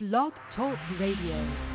Blog Talk Radio.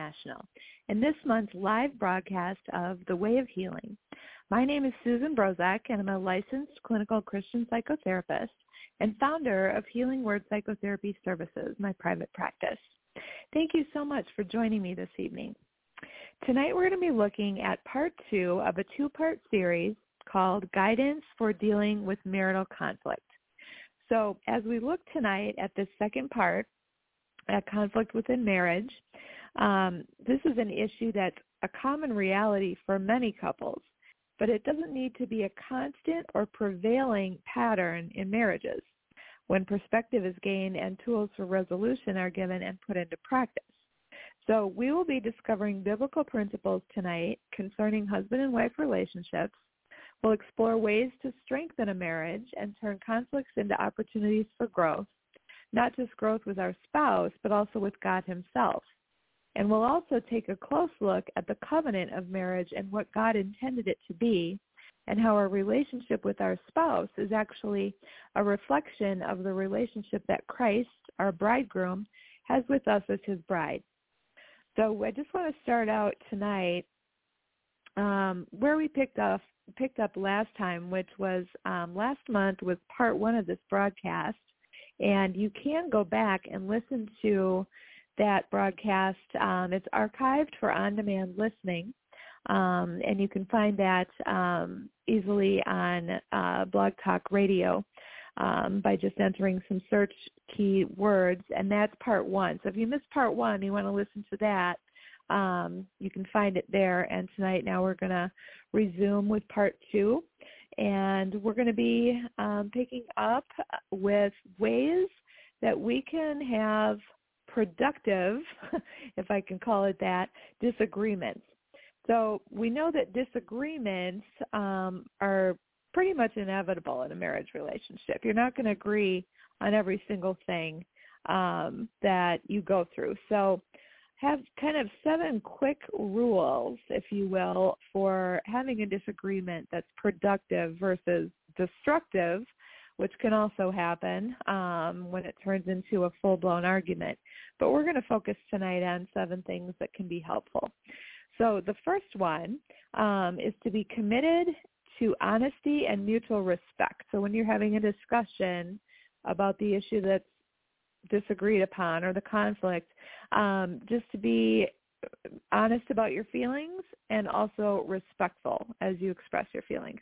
International in this month's live broadcast of The Way of Healing. My name is Susan Brozak and I'm a licensed clinical Christian psychotherapist and founder of Healing Word Psychotherapy Services, my private practice. Thank you so much for joining me this evening. Tonight we're going to be looking at part two of a two-part series called Guidance for Dealing with Marital Conflict. So as we look tonight at this second part, at conflict within marriage. Um, this is an issue that's a common reality for many couples, but it doesn't need to be a constant or prevailing pattern in marriages when perspective is gained and tools for resolution are given and put into practice. So we will be discovering biblical principles tonight concerning husband and wife relationships. We'll explore ways to strengthen a marriage and turn conflicts into opportunities for growth not just growth with our spouse, but also with God himself. And we'll also take a close look at the covenant of marriage and what God intended it to be and how our relationship with our spouse is actually a reflection of the relationship that Christ, our bridegroom, has with us as his bride. So I just want to start out tonight um, where we picked up picked up last time, which was um, last month was part one of this broadcast, and you can go back and listen to that broadcast. Um, it's archived for on-demand listening, um, and you can find that um, easily on uh, Blog Talk Radio um, by just entering some search key words, and that's part one. So if you missed part one, you want to listen to that. Um, you can find it there. And tonight, now we're going to resume with part two and we're going to be um, picking up with ways that we can have productive, if I can call it that, disagreements. So we know that disagreements um, are pretty much inevitable in a marriage relationship. You're not going to agree on every single thing um, that you go through. So have kind of seven quick rules, if you will, for having a disagreement that's productive versus destructive, which can also happen um, when it turns into a full-blown argument. But we're going to focus tonight on seven things that can be helpful. So the first one um, is to be committed to honesty and mutual respect. So when you're having a discussion about the issue that's disagreed upon or the conflict, um, just to be honest about your feelings and also respectful as you express your feelings.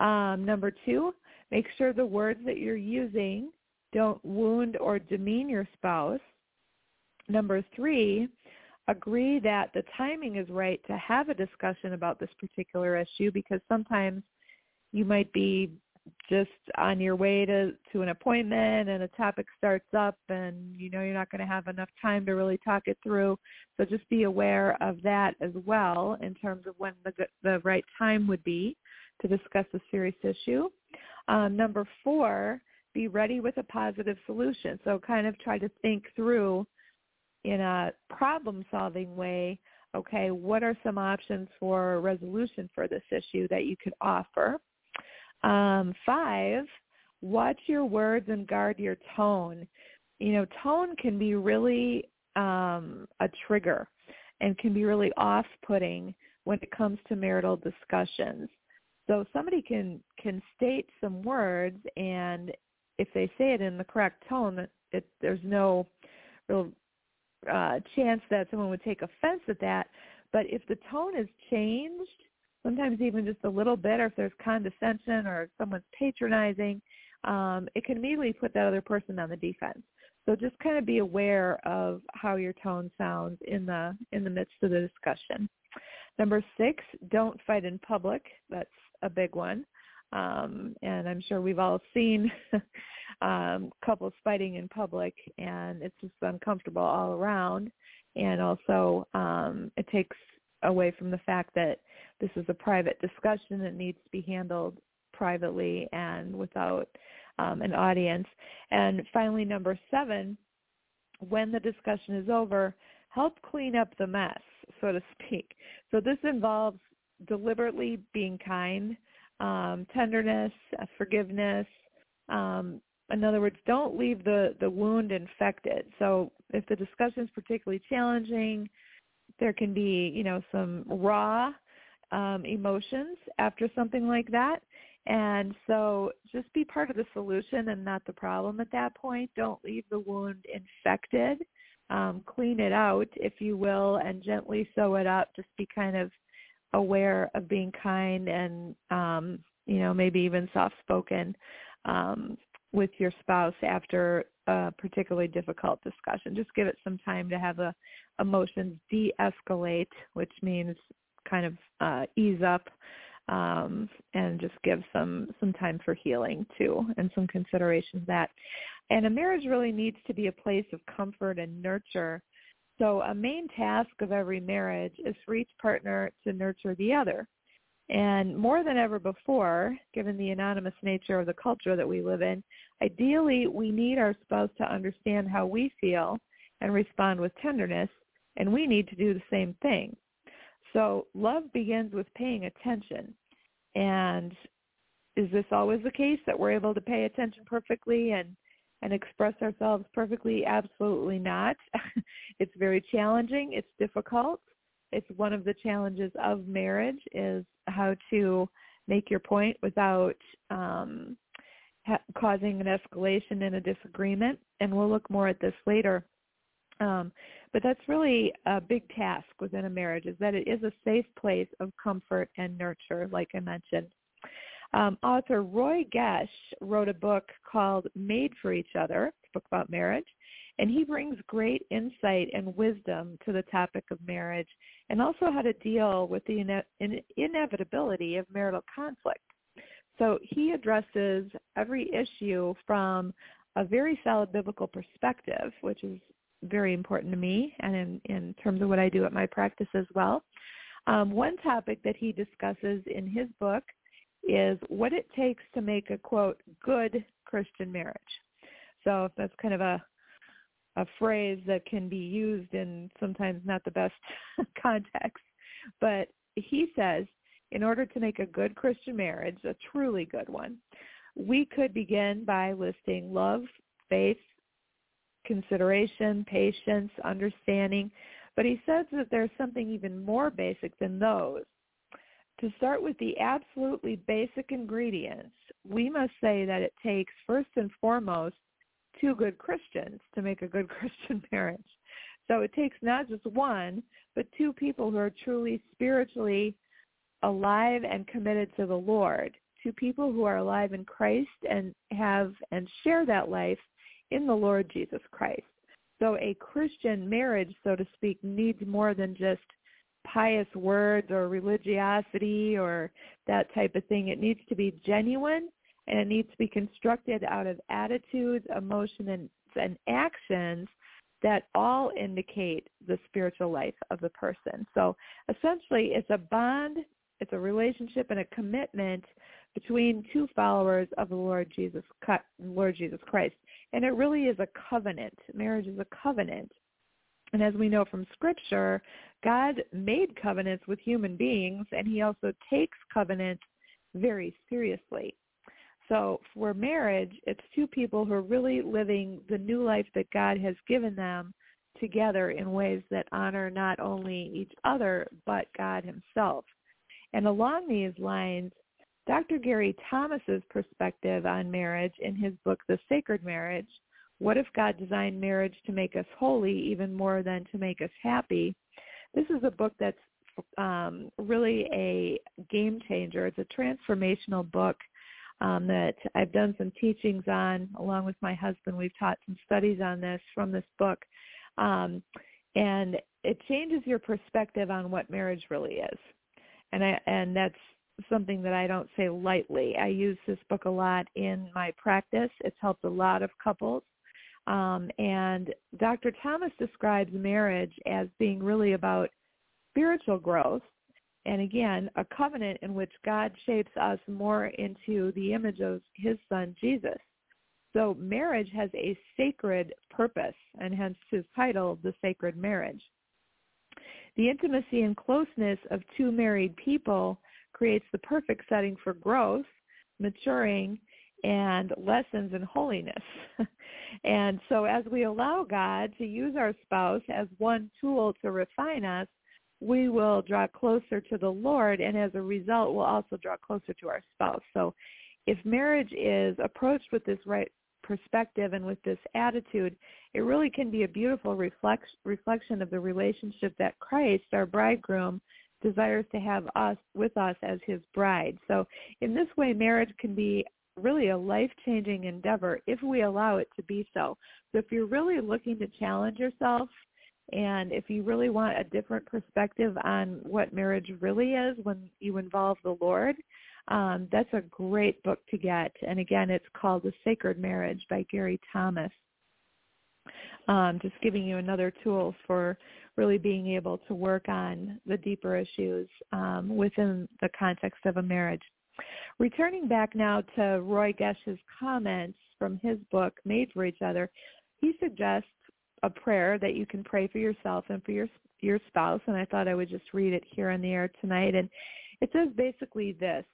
Um, number two, make sure the words that you're using don't wound or demean your spouse. Number three, agree that the timing is right to have a discussion about this particular issue because sometimes you might be just on your way to to an appointment and a topic starts up and you know you're not going to have enough time to really talk it through so just be aware of that as well in terms of when the the right time would be to discuss a serious issue um, number four be ready with a positive solution so kind of try to think through in a problem solving way okay what are some options for resolution for this issue that you could offer um, five, watch your words and guard your tone. You know, tone can be really um, a trigger and can be really off-putting when it comes to marital discussions. So somebody can can state some words, and if they say it in the correct tone, it, there's no real uh, chance that someone would take offense at that. But if the tone is changed sometimes even just a little bit, or if there's condescension or someone's patronizing, um, it can immediately put that other person on the defense. So just kind of be aware of how your tone sounds in the in the midst of the discussion. Number six, don't fight in public. That's a big one. Um, and I'm sure we've all seen um, couples fighting in public, and it's just uncomfortable all around. And also, um, it takes away from the fact that this is a private discussion that needs to be handled privately and without um, an audience. And finally, number seven, when the discussion is over, help clean up the mess, so to speak. So this involves deliberately being kind, um, tenderness, uh, forgiveness. Um, in other words, don't leave the, the wound infected. So if the discussion is particularly challenging, there can be, you know, some raw um, emotions after something like that. And so just be part of the solution and not the problem at that point. Don't leave the wound infected. Um, clean it out, if you will, and gently sew it up. Just be kind of aware of being kind and, um, you know, maybe even soft-spoken um, with your spouse after a particularly difficult discussion. Just give it some time to have the emotions de-escalate, which means kind of uh, ease up um, and just give some some time for healing too, and some consideration of that. And a marriage really needs to be a place of comfort and nurture. So a main task of every marriage is for each partner to nurture the other. And more than ever before, given the anonymous nature of the culture that we live in, ideally we need our spouse to understand how we feel and respond with tenderness, and we need to do the same thing. So love begins with paying attention. And is this always the case that we're able to pay attention perfectly and and express ourselves perfectly? Absolutely not. it's very challenging. It's difficult. It's one of the challenges of marriage is how to make your point without um, ha- causing an escalation in a disagreement. And we'll look more at this later. Um, but that's really a big task within a marriage is that it is a safe place of comfort and nurture, like I mentioned. Um, author Roy Gesch wrote a book called Made for Each Other, a book about marriage, and he brings great insight and wisdom to the topic of marriage and also how to deal with the ine- inevitability of marital conflict. So he addresses every issue from a very solid biblical perspective, which is very important to me and in, in terms of what I do at my practice as well. Um, one topic that he discusses in his book is what it takes to make a, quote, good Christian marriage. So that's kind of a, a phrase that can be used in sometimes not the best context. But he says, in order to make a good Christian marriage, a truly good one, we could begin by listing love, faith, consideration, patience, understanding. But he says that there's something even more basic than those. To start with the absolutely basic ingredients, we must say that it takes first and foremost two good Christians to make a good Christian marriage. So it takes not just one, but two people who are truly spiritually alive and committed to the Lord. Two people who are alive in Christ and have and share that life in the Lord Jesus Christ. So a Christian marriage, so to speak, needs more than just pious words or religiosity or that type of thing. It needs to be genuine and it needs to be constructed out of attitudes, emotions, and, actions that all indicate the spiritual life of the person. So essentially it's a bond, it's a relationship and a commitment between two followers of the Lord Jesus, Lord Jesus Christ. And it really is a covenant. Marriage is a covenant. And as we know from Scripture, God made covenants with human beings, and he also takes covenants very seriously. So for marriage, it's two people who are really living the new life that God has given them together in ways that honor not only each other, but God himself. And along these lines, Dr. Gary Thomas's perspective on marriage in his book, The Sacred Marriage, What If God Designed Marriage to Make Us Holy Even More Than to Make Us Happy? This is a book that's um, really a game changer. It's a transformational book um, that I've done some teachings on along with my husband. We've taught some studies on this from this book. Um, and it changes your perspective on what marriage really is. And I and that's something that I don't say lightly. I use this book a lot in my practice. It's helped a lot of couples. Um, and Dr. Thomas describes marriage as being really about spiritual growth and again, a covenant in which God shapes us more into the image of his son Jesus. So marriage has a sacred purpose, and hence his title, The Sacred Marriage. The intimacy and closeness of two married people creates the perfect setting for growth, maturing, and lessons in holiness. and so as we allow God to use our spouse as one tool to refine us, we will draw closer to the Lord, and as a result, we'll also draw closer to our spouse. So if marriage is approached with this right perspective and with this attitude, it really can be a beautiful reflect, reflection of the relationship that Christ, our bridegroom, desires to have us with us as his bride. So in this way, marriage can be really a life-changing endeavor if we allow it to be so. So if you're really looking to challenge yourself and if you really want a different perspective on what marriage really is when you involve the Lord, um, that's a great book to get. And again, it's called The Sacred Marriage by Gary Thomas. Um, just giving you another tool for really being able to work on the deeper issues um, within the context of a marriage. Returning back now to Roy Gesch's comments from his book, Made for Each Other, he suggests a prayer that you can pray for yourself and for your your spouse and I thought I would just read it here on the air tonight and it says basically this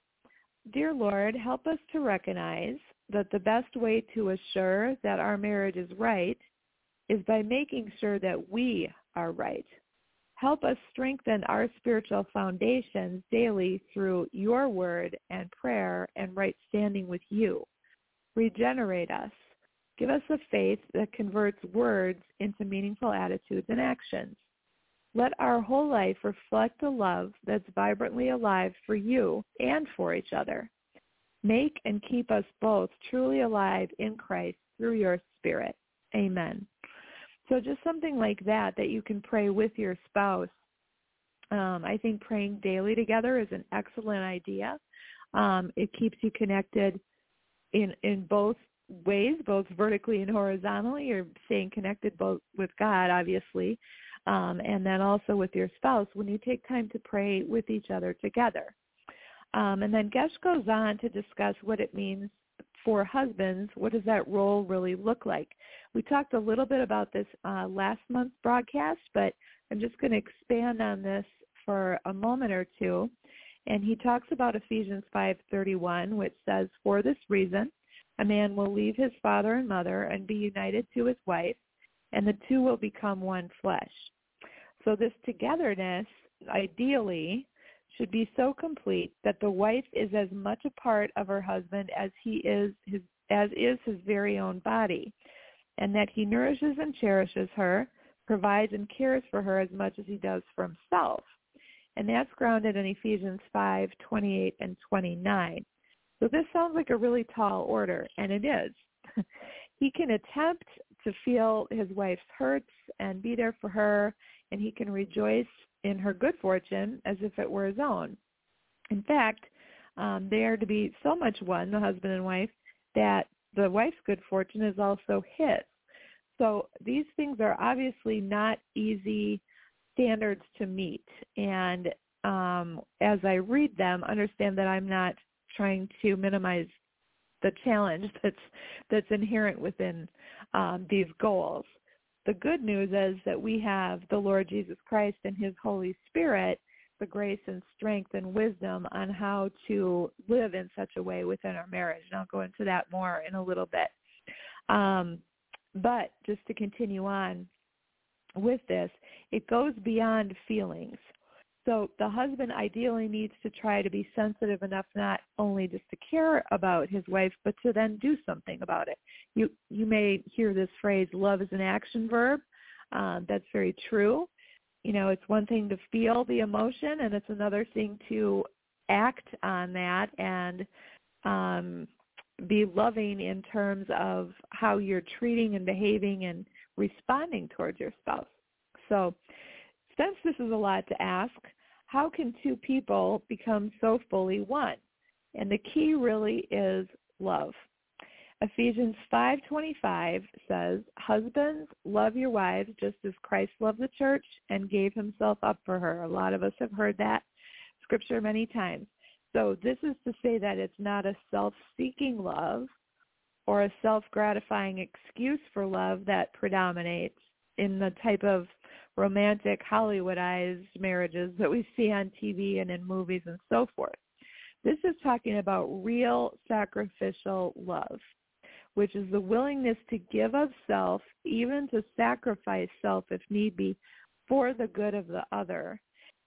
Dear Lord, help us to recognize that the best way to assure that our marriage is right is by making sure that we are right. Help us strengthen our spiritual foundations daily through your word and prayer and right standing with you. Regenerate us Give us a faith that converts words into meaningful attitudes and actions. Let our whole life reflect a love that's vibrantly alive for you and for each other. Make and keep us both truly alive in Christ through your Spirit. Amen. So just something like that that you can pray with your spouse. Um, I think praying daily together is an excellent idea. Um, it keeps you connected in in both ways, both vertically and horizontally. You're staying connected both with God, obviously, um, and then also with your spouse when you take time to pray with each other together. Um, and then Gesch goes on to discuss what it means for husbands. What does that role really look like? We talked a little bit about this uh, last month's broadcast, but I'm just going to expand on this for a moment or two. And he talks about Ephesians 5:31, which says, "For this reason, a man will leave his father and mother and be united to his wife, and the two will become one flesh. So this togetherness, ideally, should be so complete that the wife is as much a part of her husband as he is his as is his very own body, and that he nourishes and cherishes her, provides and cares for her as much as he does for himself. And that's grounded in Ephesians 5, 28 and 29. So this sounds like a really tall order, and it is. he can attempt to feel his wife's hurts and be there for her, and he can rejoice in her good fortune as if it were his own. In fact, um, they are to be so much one, the husband and wife, that the wife's good fortune is also his. So these things are obviously not easy standards to meet. And um, as I read them, understand that I'm not trying to minimize the challenge that's that's inherent within um, these goals. The good news is that we have the Lord Jesus Christ and His Holy Spirit, the grace and strength and wisdom on how to live in such a way within our marriage. And I'll go into that more in a little bit. Um, but just to continue on with this, it goes beyond feelings. So the husband ideally needs to try to be sensitive enough not only just to care about his wife, but to then do something about it. You you may hear this phrase, love is an action verb. Um, that's very true. you know, it's one thing to feel the emotion and it's another thing to act on that and um, be loving in terms of how you're treating and behaving and responding towards your spouse. So since this is a lot to ask, how can two people become so fully one? And the key really is love. Ephesians 5:25 says, "Husbands, love your wives just as Christ loved the church and gave himself up for her." A lot of us have heard that scripture many times. So this is to say that it's not a self-seeking love or a self-gratifying excuse for love that predominates in the type of romantic Hollywoodized marriages that we see on TV and in movies and so forth. This is talking about real sacrificial love, which is the willingness to give of self, even to sacrifice self if need be, for the good of the other.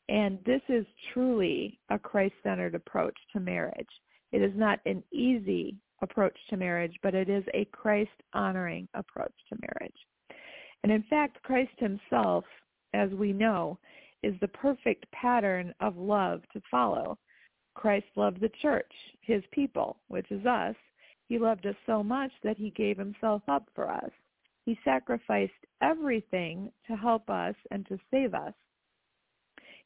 And this is truly a Christ-centered approach to marriage. It is not an easy approach to marriage, but it is a Christ-honoring approach to marriage. And in fact, Christ himself, as we know, is the perfect pattern of love to follow. Christ loved the church, his people, which is us. He loved us so much that he gave himself up for us. He sacrificed everything to help us and to save us.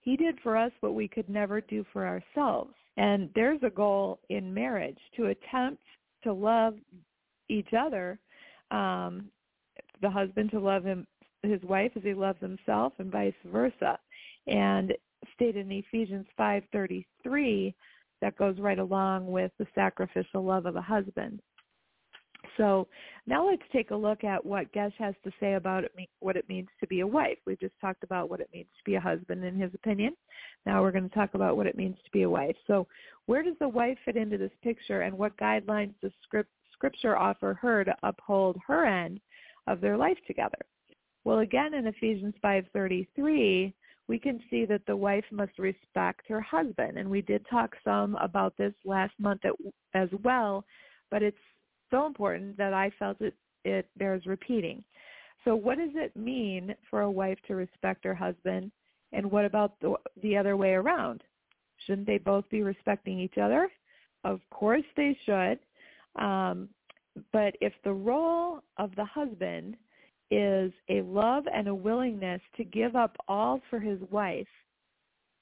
He did for us what we could never do for ourselves. And there's a goal in marriage to attempt to love each other, um, the husband to love him his wife as he loves himself and vice versa. And stated in Ephesians 5:33 that goes right along with the sacrificial love of a husband. So now let's take a look at what Gesch has to say about it, what it means to be a wife. We've just talked about what it means to be a husband in his opinion. Now we're going to talk about what it means to be a wife. So where does the wife fit into this picture and what guidelines does script, Scripture offer her to uphold her end of their life together? Well, again in Ephesians 5.33, we can see that the wife must respect her husband. And we did talk some about this last month as well, but it's so important that I felt it, it bears repeating. So what does it mean for a wife to respect her husband? And what about the, the other way around? Shouldn't they both be respecting each other? Of course they should. Um, but if the role of the husband is a love and a willingness to give up all for his wife,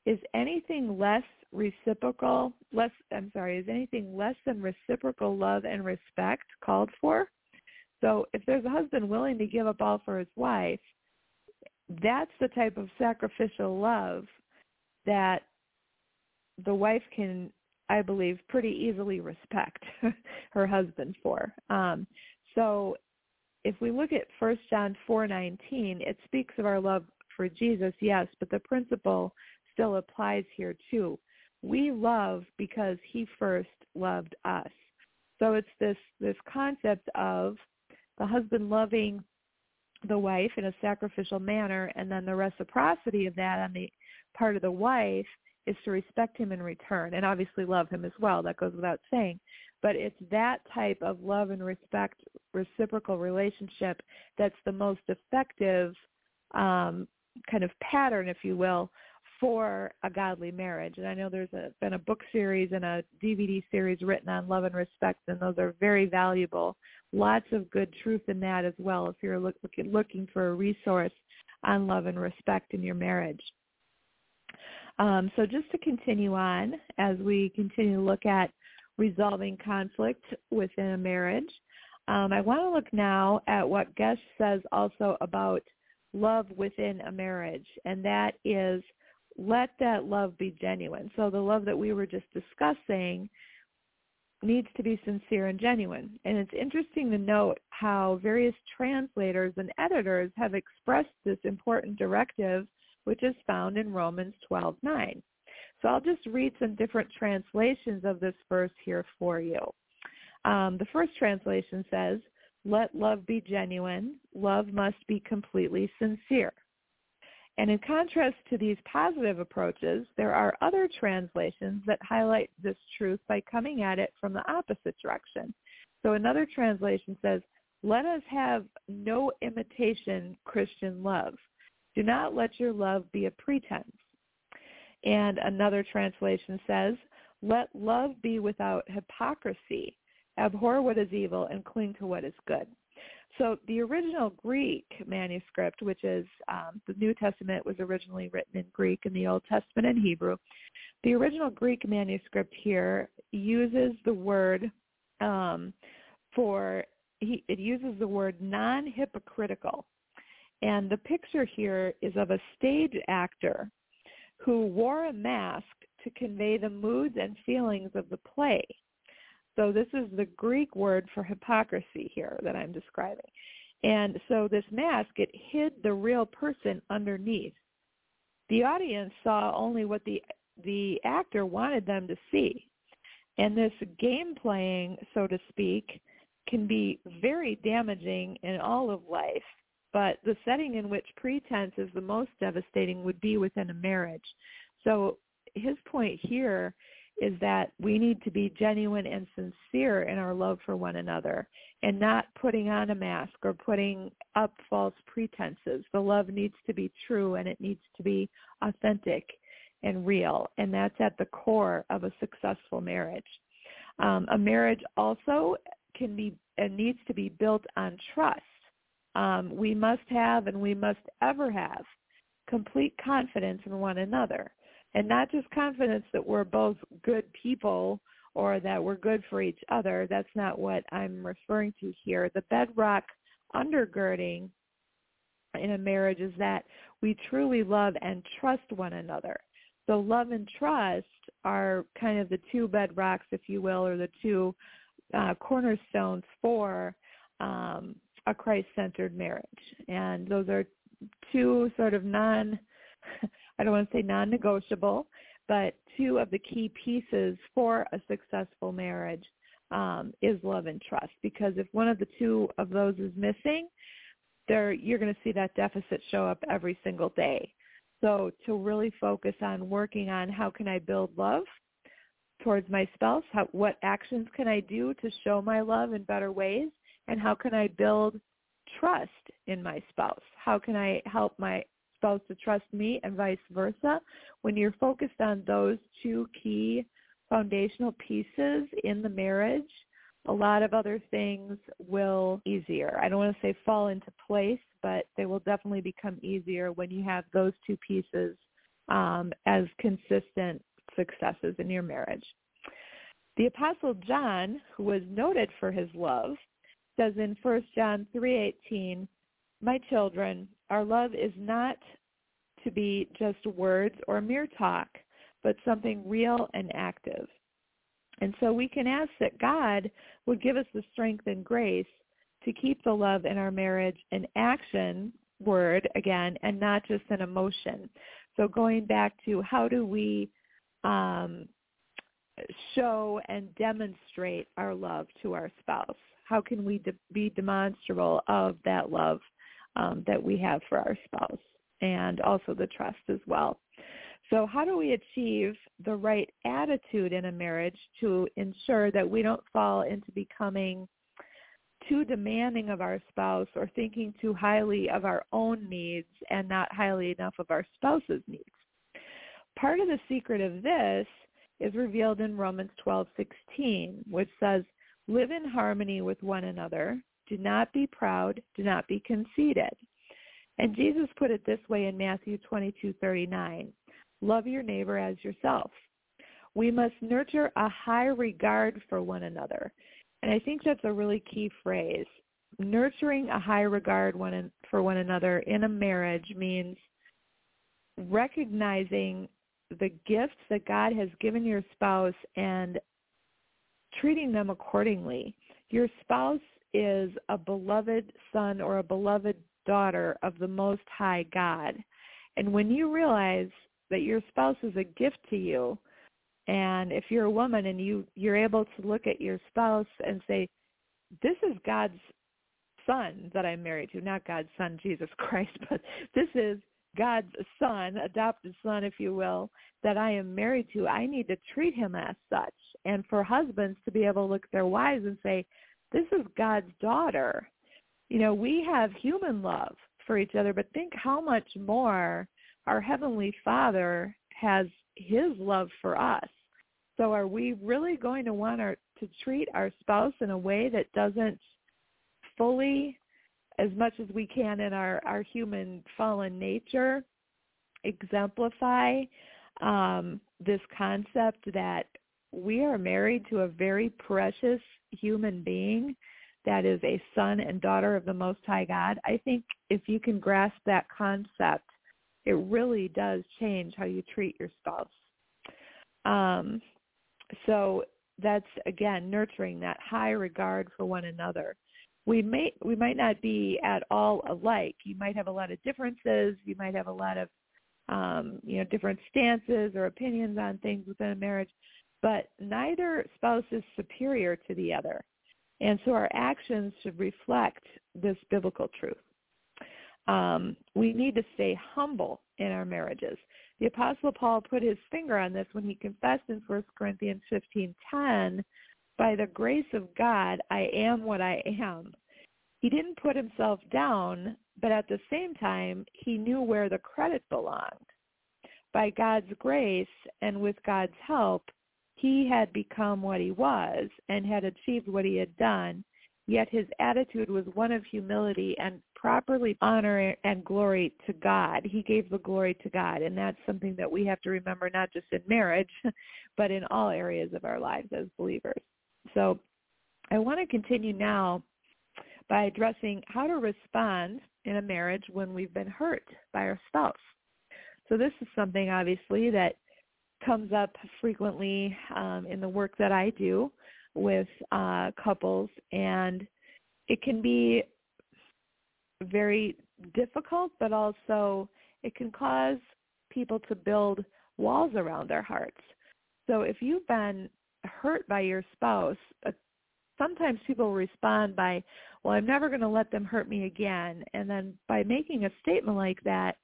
is anything less reciprocal, less, I'm sorry, is anything less than reciprocal love and respect called for? So if there's a husband willing to give up all for his wife, that's the type of sacrificial love that the wife can, I believe, pretty easily respect her husband for. Um, so if we look at 1 John 4:19, it speaks of our love for Jesus, yes, but the principle still applies here too. We love because he first loved us. So it's this this concept of the husband loving the wife in a sacrificial manner and then the reciprocity of that on the part of the wife is to respect him in return and obviously love him as well. That goes without saying. But it's that type of love and respect reciprocal relationship that's the most effective um, kind of pattern, if you will, for a godly marriage. And I know there's a, been a book series and a DVD series written on love and respect, and those are very valuable. Lots of good truth in that as well if you're look, looking for a resource on love and respect in your marriage. Um, so just to continue on, as we continue to look at resolving conflict within a marriage, um, I want to look now at what Gesch says also about love within a marriage, and that is let that love be genuine. So the love that we were just discussing needs to be sincere and genuine. And it's interesting to note how various translators and editors have expressed this important directive, which is found in Romans 12:9. So I'll just read some different translations of this verse here for you. Um, the first translation says, let love be genuine. Love must be completely sincere. And in contrast to these positive approaches, there are other translations that highlight this truth by coming at it from the opposite direction. So another translation says, let us have no imitation Christian love. Do not let your love be a pretense. And another translation says, let love be without hypocrisy. Abhor what is evil and cling to what is good. So the original Greek manuscript, which is um, the New Testament was originally written in Greek and the Old Testament in Hebrew. The original Greek manuscript here uses the word um, for, he, it uses the word non-hypocritical. And the picture here is of a stage actor who wore a mask to convey the moods and feelings of the play. So this is the Greek word for hypocrisy here that I'm describing. And so this mask, it hid the real person underneath. The audience saw only what the the actor wanted them to see. And this game playing, so to speak, can be very damaging in all of life. But the setting in which pretense is the most devastating would be within a marriage. So his point here is that we need to be genuine and sincere in our love for one another and not putting on a mask or putting up false pretenses. The love needs to be true and it needs to be authentic and real, and that's at the core of a successful marriage. Um, a marriage also can be and needs to be built on trust. Um, we must have and we must ever have complete confidence in one another and not just confidence that we're both good people or that we're good for each other. That's not what I'm referring to here. The bedrock undergirding in a marriage is that we truly love and trust one another. So love and trust are kind of the two bedrocks, if you will, or the two uh, cornerstones for um, a Christ-centered marriage. And those are two sort of non I don't want to say non-negotiable, but two of the key pieces for a successful marriage um, is love and trust. Because if one of the two of those is missing, there you're going to see that deficit show up every single day. So to really focus on working on how can I build love towards my spouse, how, what actions can I do to show my love in better ways, and how can I build trust in my spouse? How can I help my spouse to trust me and vice versa. When you're focused on those two key foundational pieces in the marriage, a lot of other things will easier. I don't want to say fall into place, but they will definitely become easier when you have those two pieces um, as consistent successes in your marriage. The Apostle John, who was noted for his love, says in 1 John 3:18, "My children, our love is not to be just words or mere talk, but something real and active. And so we can ask that God would give us the strength and grace to keep the love in our marriage an action word again and not just an emotion. So going back to how do we um, show and demonstrate our love to our spouse? How can we de- be demonstrable of that love um, that we have for our spouse and also the trust as well. So how do we achieve the right attitude in a marriage to ensure that we don't fall into becoming too demanding of our spouse or thinking too highly of our own needs and not highly enough of our spouse's needs? Part of the secret of this is revealed in Romans 12:16, which says, "Live in harmony with one another. Do not be proud. Do not be conceited." And Jesus put it this way in Matthew 22:39, "Love your neighbor as yourself." We must nurture a high regard for one another. And I think that's a really key phrase. Nurturing a high regard one for one another in a marriage means recognizing the gifts that God has given your spouse and treating them accordingly. Your spouse is a beloved son or a beloved daughter of the Most High God. And when you realize that your spouse is a gift to you, and if you're a woman and you you're able to look at your spouse and say, "This is God's son that I'm married to, not God's son Jesus Christ, but this is God's son, adopted son, if you will, that I am married to. I need to treat him as such." And for husbands to be able to look at their wives and say, "This is God's daughter." You know, we have human love for each other, but think how much more our Heavenly Father has his love for us. So are we really going to want our, to treat our spouse in a way that doesn't fully, as much as we can in our, our human fallen nature, exemplify um, this concept that we are married to a very precious human being that is a son and daughter of the Most High God. I think if you can grasp that concept, it really does change how you treat your spouse. Um, so that's again nurturing that high regard for one another. We may we might not be at all alike. You might have a lot of differences. You might have a lot of um, you know different stances or opinions on things within a marriage, but neither spouse is superior to the other. And so our actions should reflect this biblical truth. Um, we need to stay humble in our marriages. The Apostle Paul put his finger on this when he confessed in 1 Corinthians 15:10, "By the grace of God, I am what I am." He didn't put himself down, but at the same time, he knew where the credit belonged. By God's grace and with God's help, he had become what he was and had achieved what he had done, yet his attitude was one of humility and properly honor and glory to God. He gave the glory to God, and that's something that we have to remember not just in marriage, but in all areas of our lives as believers. So I want to continue now by addressing how to respond in a marriage when we've been hurt by our spouse. So this is something obviously that comes up frequently um, in the work that I do with uh, couples, and it can be very difficult, but also it can cause people to build walls around their hearts. So if you've been hurt by your spouse, uh, sometimes people respond by, well, I'm never going to let them hurt me again. And then by making a statement like that,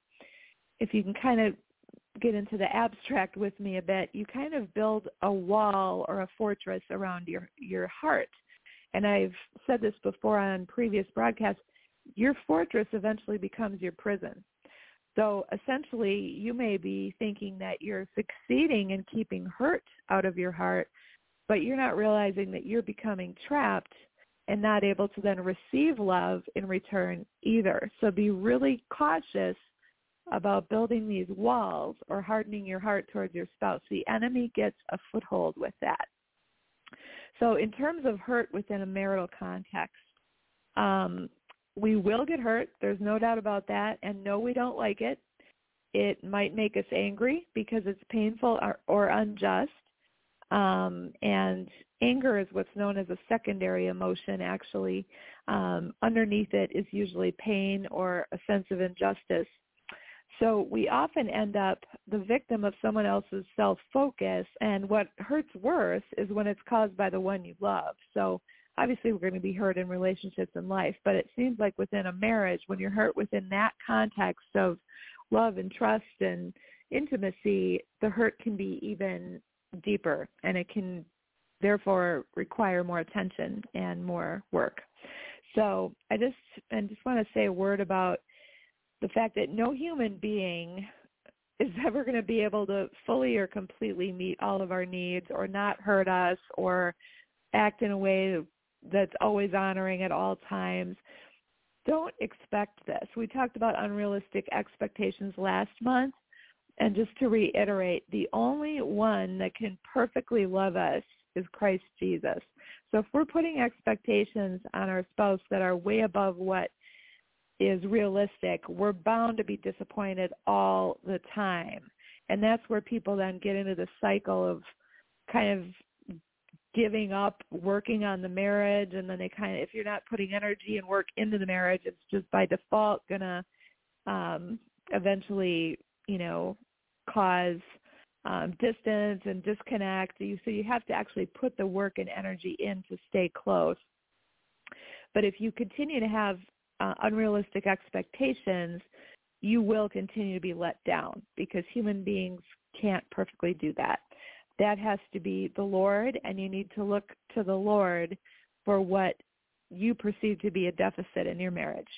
if you can kind of get into the abstract with me a bit, you kind of build a wall or a fortress around your your heart. And I've said this before on previous broadcasts, your fortress eventually becomes your prison. So essentially, you may be thinking that you're succeeding in keeping hurt out of your heart, but you're not realizing that you're becoming trapped and not able to then receive love in return either. So be really cautious about building these walls or hardening your heart towards your spouse. The enemy gets a foothold with that. So in terms of hurt within a marital context, um, we will get hurt. There's no doubt about that. And no, we don't like it. It might make us angry because it's painful or, or unjust. Um, and anger is what's known as a secondary emotion, actually. Um, underneath it is usually pain or a sense of injustice. So we often end up the victim of someone else's self-focus, and what hurts worse is when it's caused by the one you love. So obviously we're going to be hurt in relationships in life, but it seems like within a marriage, when you're hurt within that context of love and trust and intimacy, the hurt can be even deeper, and it can therefore require more attention and more work. So I just and just want to say a word about the fact that no human being is ever going to be able to fully or completely meet all of our needs or not hurt us or act in a way that's always honoring at all times. Don't expect this. We talked about unrealistic expectations last month. And just to reiterate, the only one that can perfectly love us is Christ Jesus. So if we're putting expectations on our spouse that are way above what is realistic, we're bound to be disappointed all the time. And that's where people then get into the cycle of kind of giving up working on the marriage and then they kind of if you're not putting energy and work into the marriage it's just by default going to um eventually you know cause um distance and disconnect you so you have to actually put the work and energy in to stay close but if you continue to have uh, unrealistic expectations, you will continue to be let down because human beings can't perfectly do that. That has to be the Lord, and you need to look to the Lord for what you perceive to be a deficit in your marriage.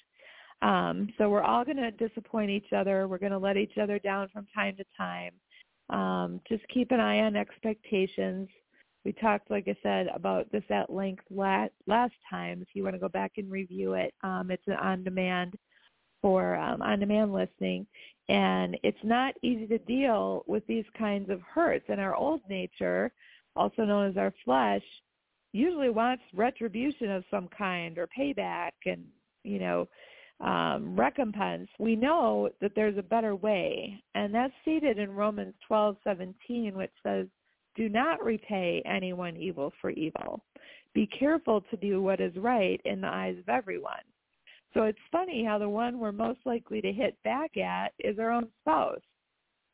Um, so we're all going to disappoint each other. We're going to let each other down from time to time. Um, just keep an eye on expectations. We talked, like I said, about this at length last, time. If you want to go back and review it, um, it's an on-demand for um, on-demand listening. And it's not easy to deal with these kinds of hurts. And our old nature, also known as our flesh, usually wants retribution of some kind or payback and, you know, um, recompense. We know that there's a better way. And that's seated in Romans 12:17, which says, do not repay anyone evil for evil. Be careful to do what is right in the eyes of everyone. So it's funny how the one we're most likely to hit back at is our own spouse.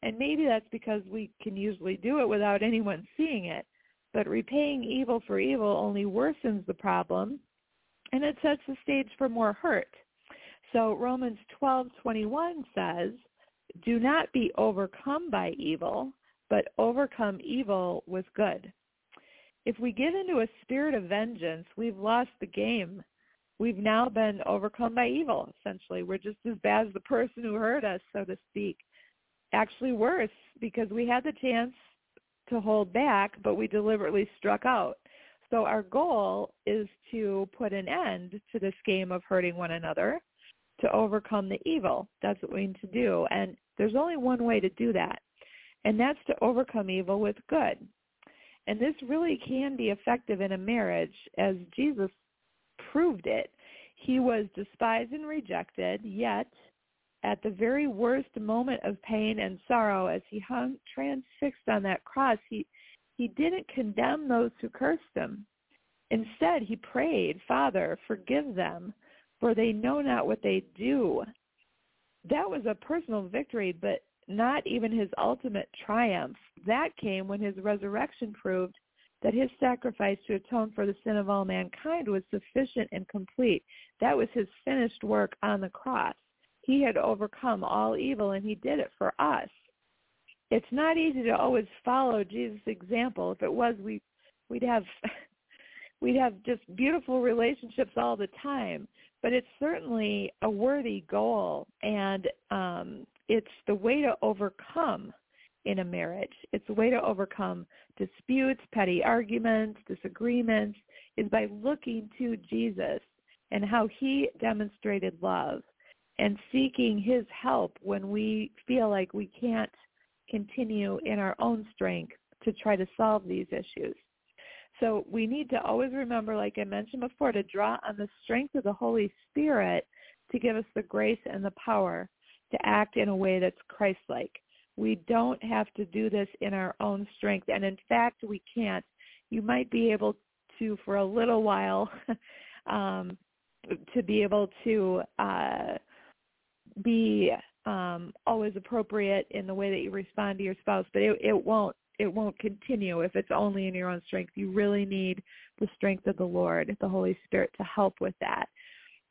And maybe that's because we can usually do it without anyone seeing it. But repaying evil for evil only worsens the problem and it sets the stage for more hurt. So Romans 12:21 says, "Do not be overcome by evil, but overcome evil with good." If we give into a spirit of vengeance, we've lost the game we've now been overcome by evil, essentially. We're just as bad as the person who hurt us, so to speak. Actually worse, because we had the chance to hold back, but we deliberately struck out. So our goal is to put an end to this game of hurting one another, to overcome the evil. That's what we need to do. And there's only one way to do that, and that's to overcome evil with good. And this really can be effective in a marriage, as Jesus proved it. He was despised and rejected, yet at the very worst moment of pain and sorrow as he hung transfixed on that cross, he, he didn't condemn those who cursed him. Instead, he prayed, Father, forgive them, for they know not what they do. That was a personal victory, but not even his ultimate triumph. That came when his resurrection proved that his sacrifice to atone for the sin of all mankind was sufficient and complete. That was his finished work on the cross. He had overcome all evil and he did it for us. It's not easy to always follow Jesus' example. If it was, we we'd have we'd have just beautiful relationships all the time. But it's certainly a worthy goal, and um, it's the way to overcome in a marriage. It's a way to overcome disputes, petty arguments, disagreements, is by looking to Jesus and how he demonstrated love and seeking his help when we feel like we can't continue in our own strength to try to solve these issues. So we need to always remember, like I mentioned before, to draw on the strength of the Holy Spirit to give us the grace and the power to act in a way that's Christ-like. We don't have to do this in our own strength. And in fact, we can't. You might be able to, for a little while, um, to be able to uh, be um, always appropriate in the way that you respond to your spouse, but it, it won't it won't continue if it's only in your own strength. You really need the strength of the Lord, the Holy Spirit, to help with that.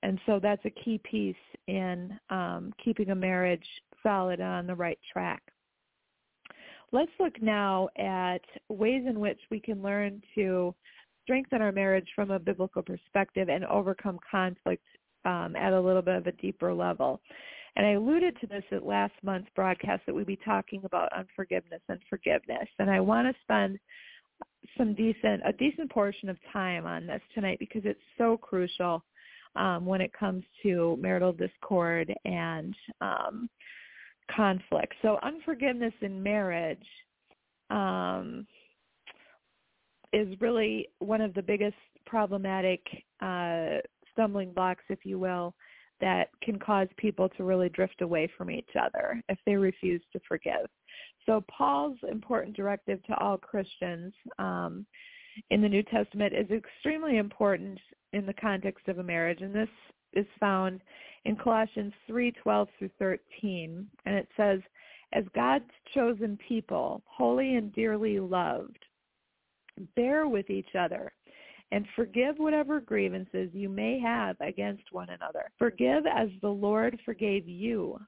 And so that's a key piece in um, keeping a marriage solid and on the right track. Let's look now at ways in which we can learn to strengthen our marriage from a biblical perspective and overcome conflict um, at a little bit of a deeper level. And I alluded to this at last month's broadcast that we'd be talking about unforgiveness and forgiveness. And I want to spend some decent, a decent portion of time on this tonight because it's so crucial um, when it comes to marital discord and um, conflict. So unforgiveness in marriage um, is really one of the biggest problematic uh, stumbling blocks, if you will, that can cause people to really drift away from each other if they refuse to forgive. So Paul's important directive to all Christians um, in the New Testament is extremely important in the context of a marriage, and this is found in Colossians 3:12 through 13, and it says, "As God's chosen people, holy and dearly loved, bear with each other and forgive whatever grievances you may have against one another. Forgive as the Lord forgave you.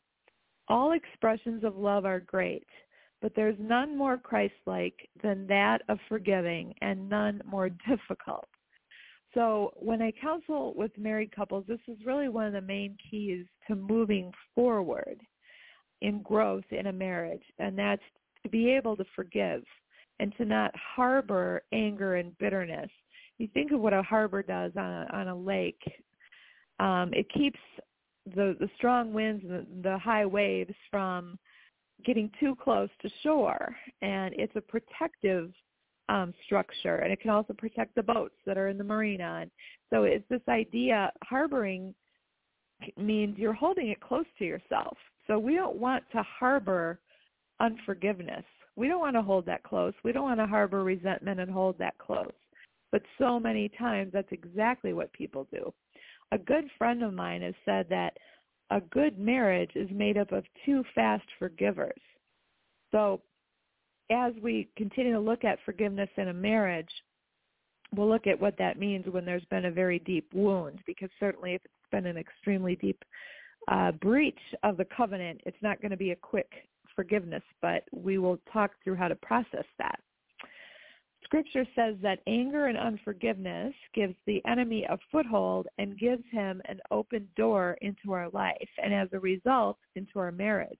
All expressions of love are great, but there's none more Christ-like than that of forgiving and none more difficult. So when I counsel with married couples, this is really one of the main keys to moving forward in growth in a marriage, and that's to be able to forgive and to not harbor anger and bitterness. You think of what a harbor does on a, on a lake. Um, it keeps the, the strong winds and the, the high waves from getting too close to shore, and it's a protective um, structure, and it can also protect the boats that are in the marina. And so it's this idea, harboring means you're holding it close to yourself. So we don't want to harbor unforgiveness. We don't want to hold that close. We don't want to harbor resentment and hold that close. But so many times that's exactly what people do. A good friend of mine has said that a good marriage is made up of two fast forgivers. So as we continue to look at forgiveness in a marriage, we'll look at what that means when there's been a very deep wound, because certainly if it's been an extremely deep uh, breach of the covenant, it's not going to be a quick forgiveness, but we will talk through how to process that. Scripture says that anger and unforgiveness gives the enemy a foothold and gives him an open door into our life and as a result into our marriage.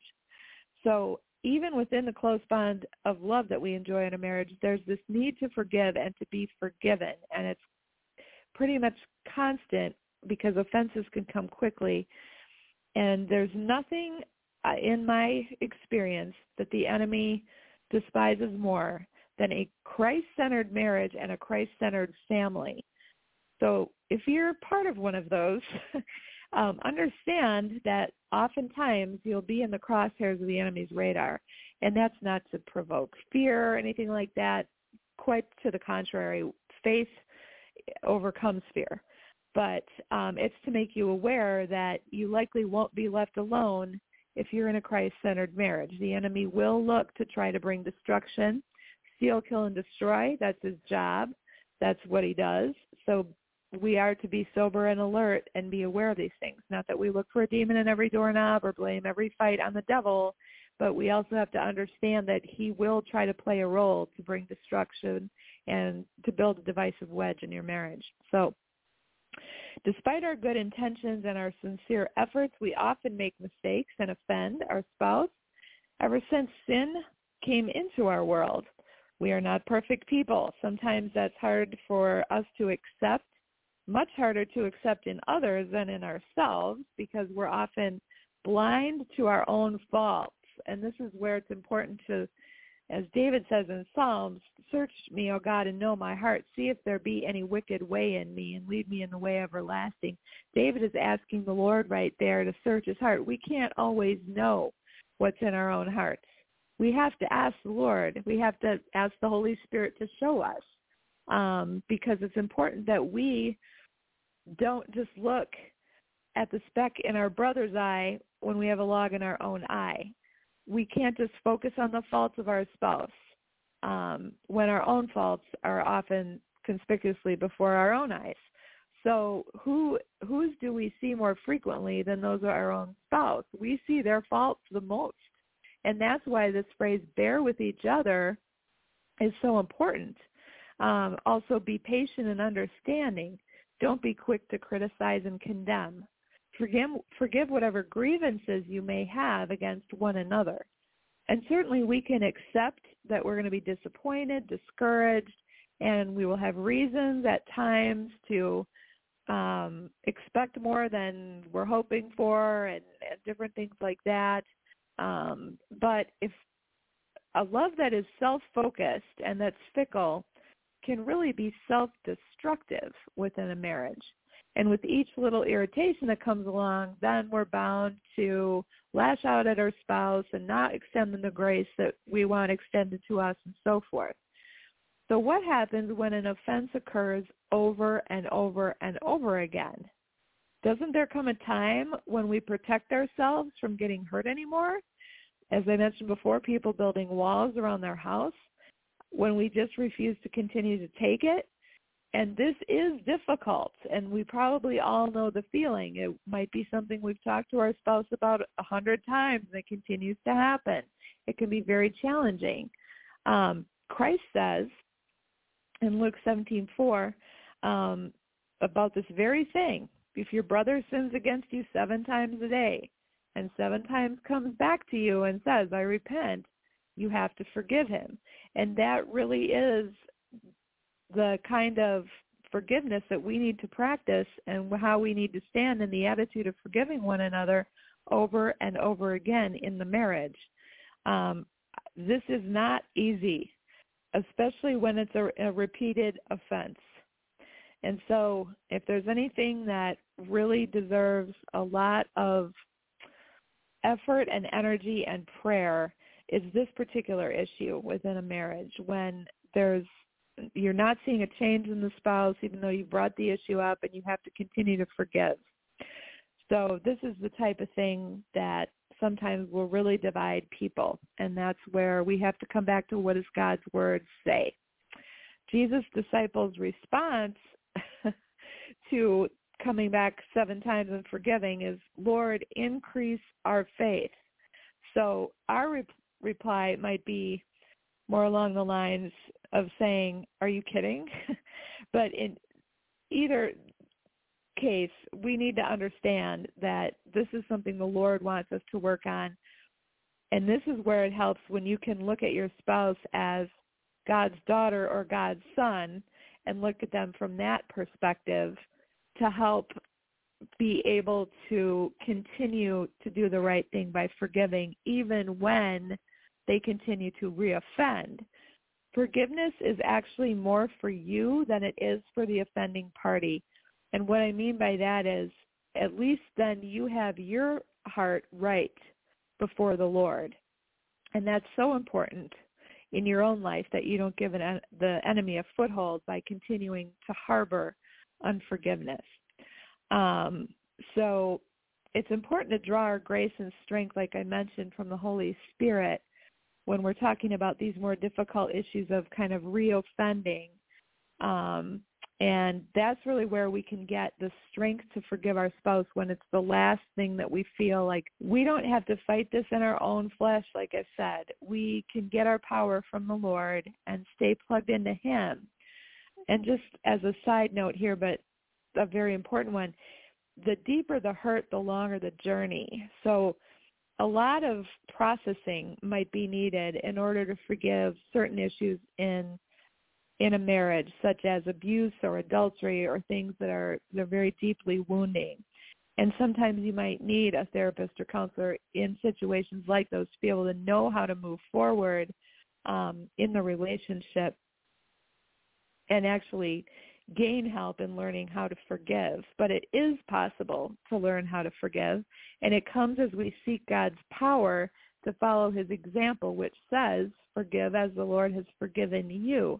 So even within the close bond of love that we enjoy in a marriage, there's this need to forgive and to be forgiven. And it's pretty much constant because offenses can come quickly. And there's nothing uh, in my experience that the enemy despises more than a Christ-centered marriage and a Christ-centered family. So if you're part of one of those, um, understand that oftentimes you'll be in the crosshairs of the enemy's radar, and that's not to provoke fear or anything like that. Quite to the contrary, faith overcomes fear. But um, it's to make you aware that you likely won't be left alone if you're in a Christ-centered marriage. The enemy will look to try to bring destruction, steal, kill, and destroy. That's his job. That's what he does. So we are to be sober and alert and be aware of these things. Not that we look for a demon in every doorknob or blame every fight on the devil, but we also have to understand that he will try to play a role to bring destruction and to build a divisive wedge in your marriage. So despite our good intentions and our sincere efforts, we often make mistakes and offend our spouse. Ever since sin came into our world, we are not perfect people. Sometimes that's hard for us to accept much harder to accept in others than in ourselves because we're often blind to our own faults. And this is where it's important to, as David says in Psalms, search me, O God, and know my heart. See if there be any wicked way in me and lead me in the way everlasting. David is asking the Lord right there to search his heart. We can't always know what's in our own hearts. We have to ask the Lord. We have to ask the Holy Spirit to show us um, because it's important that we don't just look at the speck in our brother's eye when we have a log in our own eye. We can't just focus on the faults of our spouse um, when our own faults are often conspicuously before our own eyes. So who whose do we see more frequently than those of our own spouse? We see their faults the most. And that's why this phrase bear with each other is so important. Um, also be patient and understanding. Don't be quick to criticize and condemn. Forgive, forgive whatever grievances you may have against one another. And certainly we can accept that we're going to be disappointed, discouraged, and we will have reasons at times to um, expect more than we're hoping for and, and different things like that. Um, but if a love that is self-focused and that's fickle can really be self-destructive within a marriage. And with each little irritation that comes along, then we're bound to lash out at our spouse and not extend them the grace that we want extended to us and so forth. So what happens when an offense occurs over and over and over again? Doesn't there come a time when we protect ourselves from getting hurt anymore? As I mentioned before, people building walls around their house when we just refuse to continue to take it. And this is difficult, and we probably all know the feeling. It might be something we've talked to our spouse about a hundred times, and it continues to happen. It can be very challenging. Um, Christ says in Luke 17:4, um, about this very thing. If your brother sins against you seven times a day and seven times comes back to you and says, I repent, you have to forgive him. And that really is the kind of forgiveness that we need to practice and how we need to stand in the attitude of forgiving one another over and over again in the marriage. Um, this is not easy, especially when it's a, a repeated offense. And so if there's anything that really deserves a lot of effort and energy and prayer is this particular issue within a marriage when there's you're not seeing a change in the spouse even though you brought the issue up and you have to continue to forgive. So this is the type of thing that sometimes will really divide people and that's where we have to come back to what does God's word say. Jesus' disciples' response to coming back seven times and forgiving is, Lord, increase our faith. So our re- reply might be more along the lines of saying, are you kidding? but in either case, we need to understand that this is something the Lord wants us to work on. And this is where it helps when you can look at your spouse as God's daughter or God's son and look at them from that perspective to help be able to continue to do the right thing by forgiving even when they continue to reoffend. Forgiveness is actually more for you than it is for the offending party. And what I mean by that is at least then you have your heart right before the Lord. And that's so important in your own life that you don't give an, the enemy a foothold by continuing to harbor unforgiveness. Um, so it's important to draw our grace and strength, like I mentioned, from the Holy Spirit when we're talking about these more difficult issues of kind of reoffending. Um, and that's really where we can get the strength to forgive our spouse when it's the last thing that we feel like we don't have to fight this in our own flesh, like I said. We can get our power from the Lord and stay plugged into him. And just as a side note here, but a very important one, the deeper the hurt, the longer the journey. So a lot of processing might be needed in order to forgive certain issues in in a marriage, such as abuse or adultery or things that are they're very deeply wounding. And sometimes you might need a therapist or counselor in situations like those to be able to know how to move forward um, in the relationship and actually gain help in learning how to forgive. But it is possible to learn how to forgive, and it comes as we seek God's power to follow his example, which says, forgive as the Lord has forgiven you.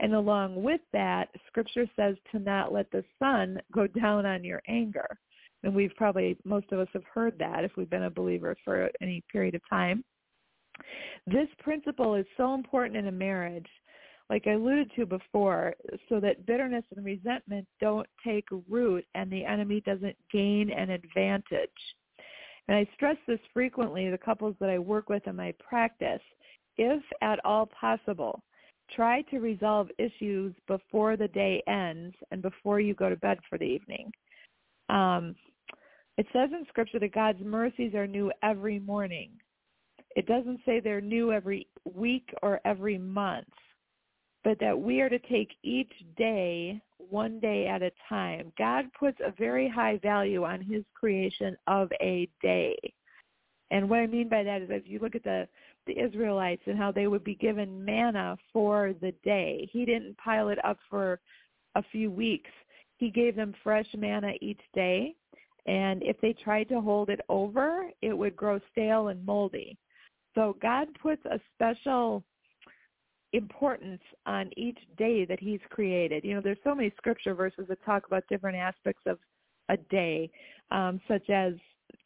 And along with that, Scripture says to not let the sun go down on your anger. And we've probably, most of us have heard that if we've been a believer for any period of time. This principle is so important in a marriage, like I alluded to before, so that bitterness and resentment don't take root and the enemy doesn't gain an advantage. And I stress this frequently, the couples that I work with in my practice. If at all possible, try to resolve issues before the day ends and before you go to bed for the evening. Um, it says in Scripture that God's mercies are new every morning. It doesn't say they're new every week or every month, but that we are to take each day one day at a time. God puts a very high value on his creation of a day. And what I mean by that is if you look at the the Israelites and how they would be given manna for the day. He didn't pile it up for a few weeks. He gave them fresh manna each day. And if they tried to hold it over, it would grow stale and moldy. So God puts a special importance on each day that he's created. You know, there's so many scripture verses that talk about different aspects of a day, um, such as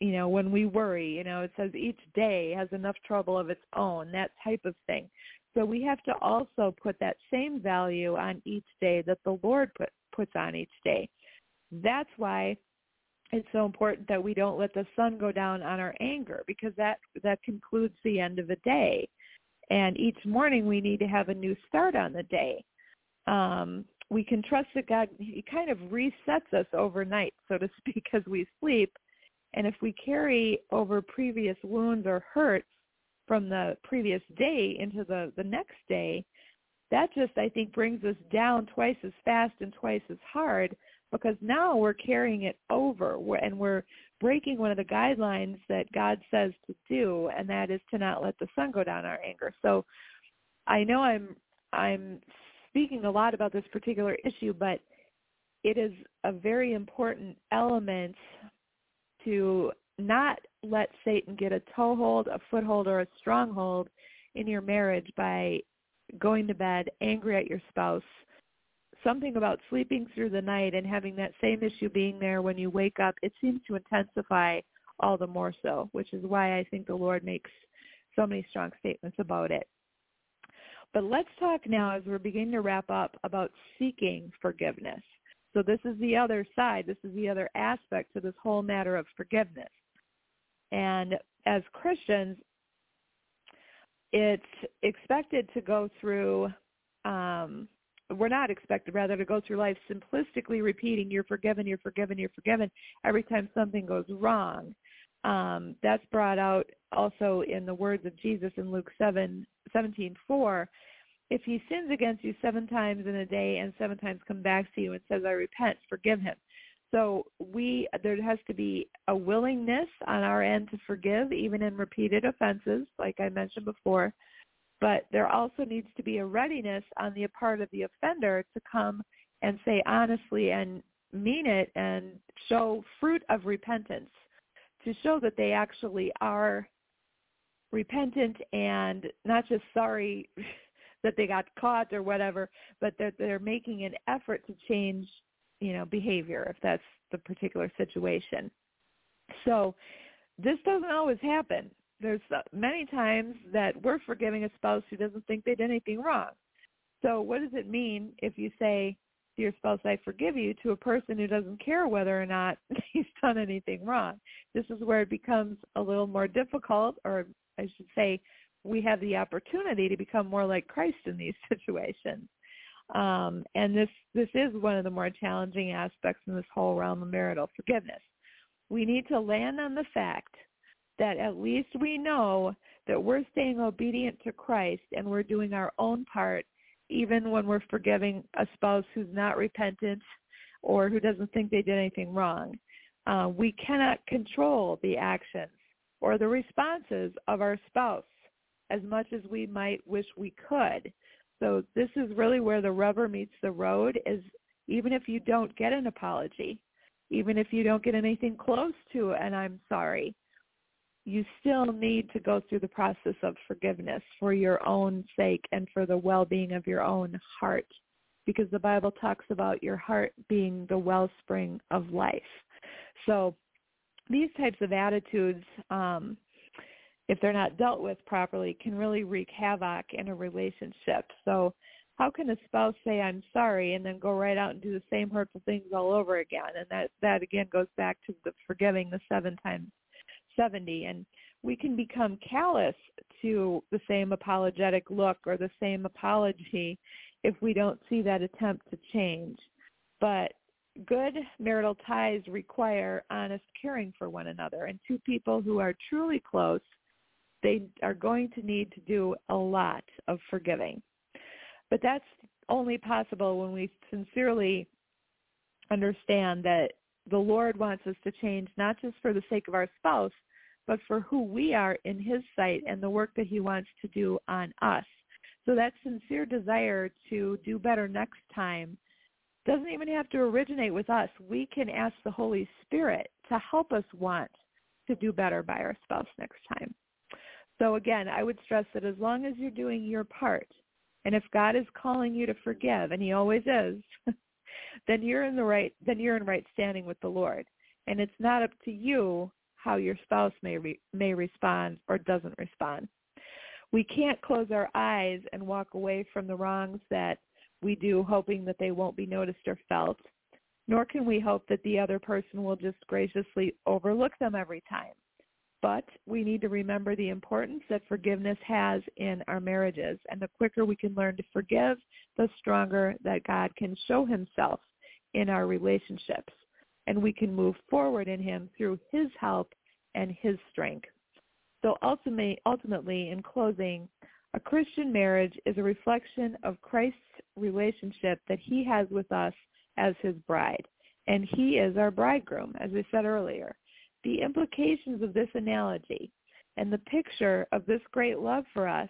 you know, when we worry, you know, it says each day has enough trouble of its own, that type of thing. So we have to also put that same value on each day that the Lord put, puts on each day. That's why it's so important that we don't let the sun go down on our anger because that that concludes the end of a day. And each morning we need to have a new start on the day. Um, we can trust that God he kind of resets us overnight, so to speak, as we sleep. And if we carry over previous wounds or hurts from the previous day into the, the next day, that just I think brings us down twice as fast and twice as hard because now we're carrying it over and we're breaking one of the guidelines that God says to do and that is to not let the sun go down our anger. So I know I'm I'm speaking a lot about this particular issue, but it is a very important element to not let Satan get a toehold, a foothold, or a stronghold in your marriage by going to bed angry at your spouse. Something about sleeping through the night and having that same issue being there when you wake up, it seems to intensify all the more so, which is why I think the Lord makes so many strong statements about it. But let's talk now as we're beginning to wrap up about seeking forgiveness. So this is the other side. This is the other aspect to this whole matter of forgiveness. And as Christians, it's expected to go through, um, we're not expected rather to go through life simplistically repeating, you're forgiven, you're forgiven, you're forgiven every time something goes wrong. Um, that's brought out also in the words of Jesus in Luke 7, 17, 4 if he sins against you seven times in a day and seven times comes back to you and says, I repent, forgive him. So we there has to be a willingness on our end to forgive, even in repeated offenses, like I mentioned before. But there also needs to be a readiness on the part of the offender to come and say honestly and mean it and show fruit of repentance to show that they actually are repentant and not just sorry that they got caught or whatever, but that they're making an effort to change, you know, behavior if that's the particular situation. So this doesn't always happen. There's many times that we're forgiving a spouse who doesn't think they did anything wrong. So what does it mean if you say to your spouse, I forgive you, to a person who doesn't care whether or not he's done anything wrong? This is where it becomes a little more difficult, or I should say, we have the opportunity to become more like Christ in these situations. Um, and this this is one of the more challenging aspects in this whole realm of marital forgiveness. We need to land on the fact that at least we know that we're staying obedient to Christ and we're doing our own part even when we're forgiving a spouse who's not repentant or who doesn't think they did anything wrong. Uh, we cannot control the actions or the responses of our spouse as much as we might wish we could. So this is really where the rubber meets the road is even if you don't get an apology, even if you don't get anything close to an I'm sorry, you still need to go through the process of forgiveness for your own sake and for the well-being of your own heart because the Bible talks about your heart being the wellspring of life. So these types of attitudes um, if they're not dealt with properly, can really wreak havoc in a relationship. So how can a spouse say I'm sorry and then go right out and do the same hurtful things all over again? And that that again goes back to the forgiving the seven times seventy. And we can become callous to the same apologetic look or the same apology if we don't see that attempt to change. But good marital ties require honest caring for one another. And two people who are truly close they are going to need to do a lot of forgiving. But that's only possible when we sincerely understand that the Lord wants us to change not just for the sake of our spouse, but for who we are in his sight and the work that he wants to do on us. So that sincere desire to do better next time doesn't even have to originate with us. We can ask the Holy Spirit to help us want to do better by our spouse next time. So again, I would stress that as long as you're doing your part, and if God is calling you to forgive, and he always is, then you're in the right then you're in right standing with the Lord. And it's not up to you how your spouse may re, may respond or doesn't respond. We can't close our eyes and walk away from the wrongs that we do hoping that they won't be noticed or felt, nor can we hope that the other person will just graciously overlook them every time. But we need to remember the importance that forgiveness has in our marriages. And the quicker we can learn to forgive, the stronger that God can show himself in our relationships. And we can move forward in him through his help and his strength. So ultimately, ultimately, in closing, a Christian marriage is a reflection of Christ's relationship that he has with us as his bride. And he is our bridegroom, as we said earlier. The implications of this analogy and the picture of this great love for us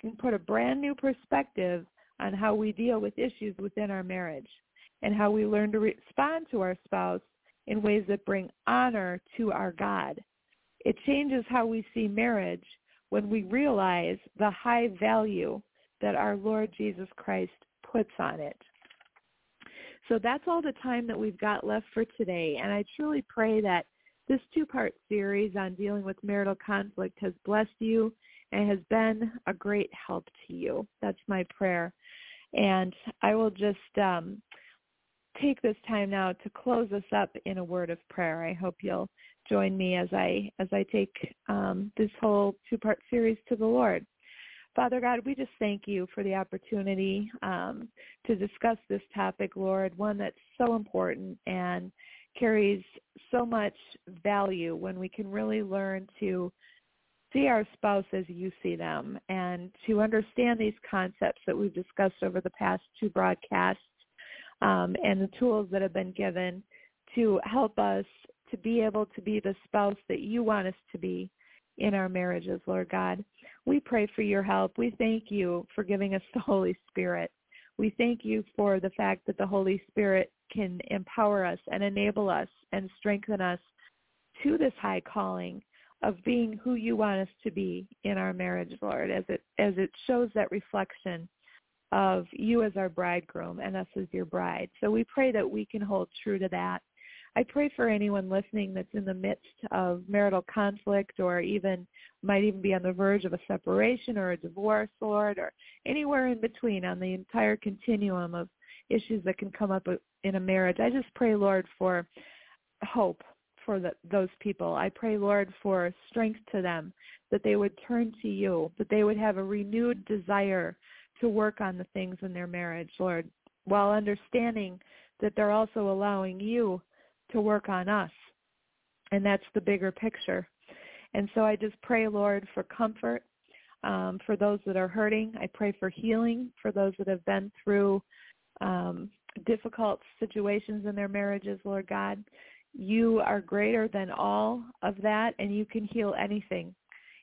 can put a brand new perspective on how we deal with issues within our marriage and how we learn to respond to our spouse in ways that bring honor to our God. It changes how we see marriage when we realize the high value that our Lord Jesus Christ puts on it. So that's all the time that we've got left for today. And I truly pray that this two-part series on dealing with marital conflict has blessed you and has been a great help to you. That's my prayer. And I will just um, take this time now to close us up in a word of prayer. I hope you'll join me as I as I take um, this whole two-part series to the Lord. Father God, we just thank you for the opportunity um, to discuss this topic, Lord, one that's so important and carries so much value when we can really learn to see our spouse as you see them and to understand these concepts that we've discussed over the past two broadcasts um, and the tools that have been given to help us to be able to be the spouse that you want us to be in our marriages, Lord God. We pray for your help. We thank you for giving us the Holy Spirit. We thank you for the fact that the Holy Spirit can empower us and enable us and strengthen us to this high calling of being who you want us to be in our marriage, Lord, as it as it shows that reflection of you as our bridegroom and us as your bride. So we pray that we can hold true to that I pray for anyone listening that's in the midst of marital conflict or even might even be on the verge of a separation or a divorce, Lord, or anywhere in between on the entire continuum of issues that can come up in a marriage. I just pray, Lord, for hope for the, those people. I pray, Lord, for strength to them, that they would turn to you, that they would have a renewed desire to work on the things in their marriage, Lord, while understanding that they're also allowing you to work on us. And that's the bigger picture. And so I just pray, Lord, for comfort um, for those that are hurting. I pray for healing for those that have been through um, difficult situations in their marriages, Lord God. You are greater than all of that, and you can heal anything,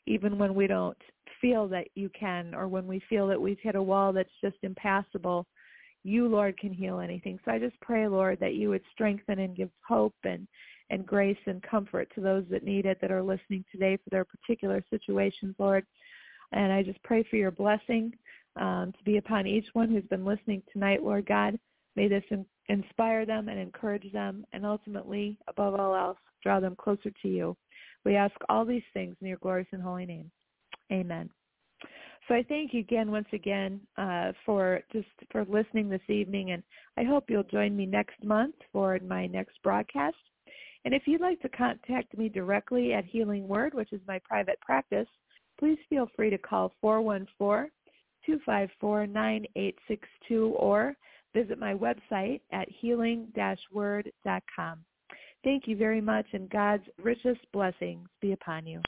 even when we don't feel that you can or when we feel that we've hit a wall that's just impassable you, Lord, can heal anything. So I just pray, Lord, that you would strengthen and give hope and, and grace and comfort to those that need it that are listening today for their particular situations, Lord. And I just pray for your blessing um, to be upon each one who's been listening tonight, Lord God. May this in, inspire them and encourage them and ultimately, above all else, draw them closer to you. We ask all these things in your glorious and holy name. Amen. So I thank you again, once again, uh, for just for listening this evening, and I hope you'll join me next month for my next broadcast. And if you'd like to contact me directly at Healing Word, which is my private practice, please feel free to call 414-254-9862 or visit my website at healing-word.com. Thank you very much, and God's richest blessings be upon you.